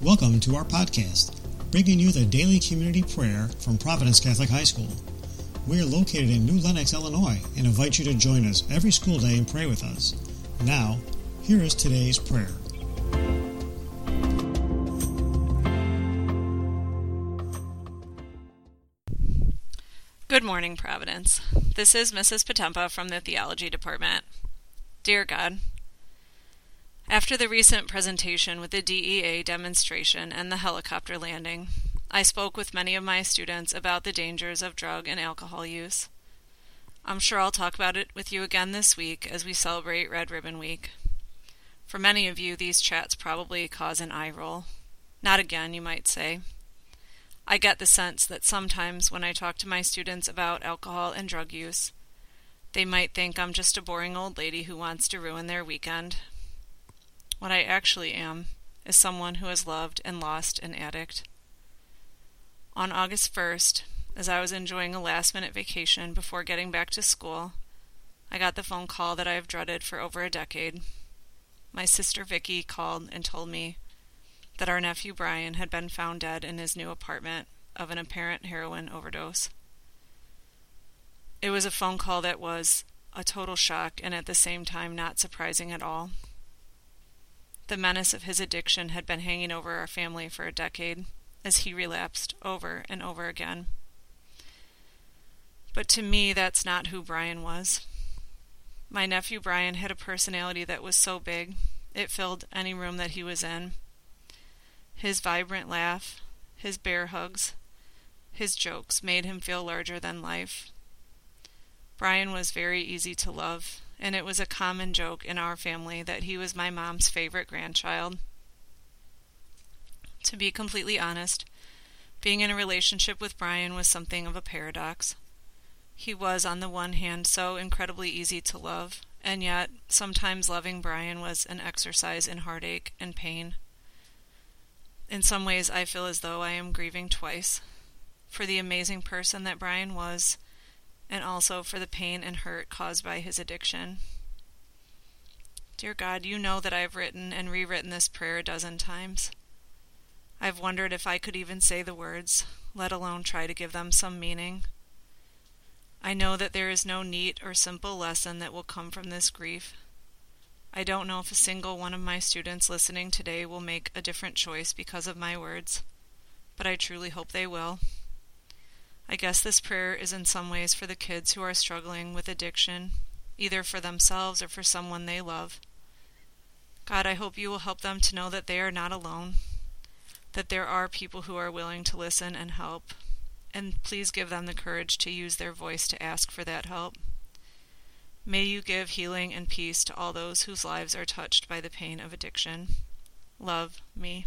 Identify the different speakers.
Speaker 1: Welcome to our podcast, bringing you the daily community prayer from Providence Catholic High School. We are located in New Lenox, Illinois, and invite you to join us every school day and pray with us. Now, here is today's prayer.
Speaker 2: Good morning, Providence. This is Mrs. Potempa from the Theology Department. Dear God, after the recent presentation with the DEA demonstration and the helicopter landing, I spoke with many of my students about the dangers of drug and alcohol use. I'm sure I'll talk about it with you again this week as we celebrate Red Ribbon Week. For many of you, these chats probably cause an eye roll. Not again, you might say. I get the sense that sometimes when I talk to my students about alcohol and drug use, they might think I'm just a boring old lady who wants to ruin their weekend. What I actually am is someone who has loved and lost an addict. On August 1st, as I was enjoying a last minute vacation before getting back to school, I got the phone call that I have dreaded for over a decade. My sister Vicky called and told me that our nephew Brian had been found dead in his new apartment of an apparent heroin overdose. It was a phone call that was a total shock and at the same time not surprising at all. The menace of his addiction had been hanging over our family for a decade, as he relapsed over and over again. But to me, that's not who Brian was. My nephew Brian had a personality that was so big, it filled any room that he was in. His vibrant laugh, his bear hugs, his jokes made him feel larger than life. Brian was very easy to love, and it was a common joke in our family that he was my mom's favorite grandchild. To be completely honest, being in a relationship with Brian was something of a paradox. He was, on the one hand, so incredibly easy to love, and yet sometimes loving Brian was an exercise in heartache and pain. In some ways, I feel as though I am grieving twice for the amazing person that Brian was and also for the pain and hurt caused by his addiction. Dear God, you know that I have written and rewritten this prayer a dozen times. I've wondered if I could even say the words, let alone try to give them some meaning. I know that there is no neat or simple lesson that will come from this grief. I don't know if a single one of my students listening today will make a different choice because of my words, but I truly hope they will. I guess this prayer is in some ways for the kids who are struggling with addiction, either for themselves or for someone they love. God, I hope you will help them to know that they are not alone, that there are people who are willing to listen and help, and please give them the courage to use their voice to ask for that help. May you give healing and peace to all those whose lives are touched by the pain of addiction. Love me.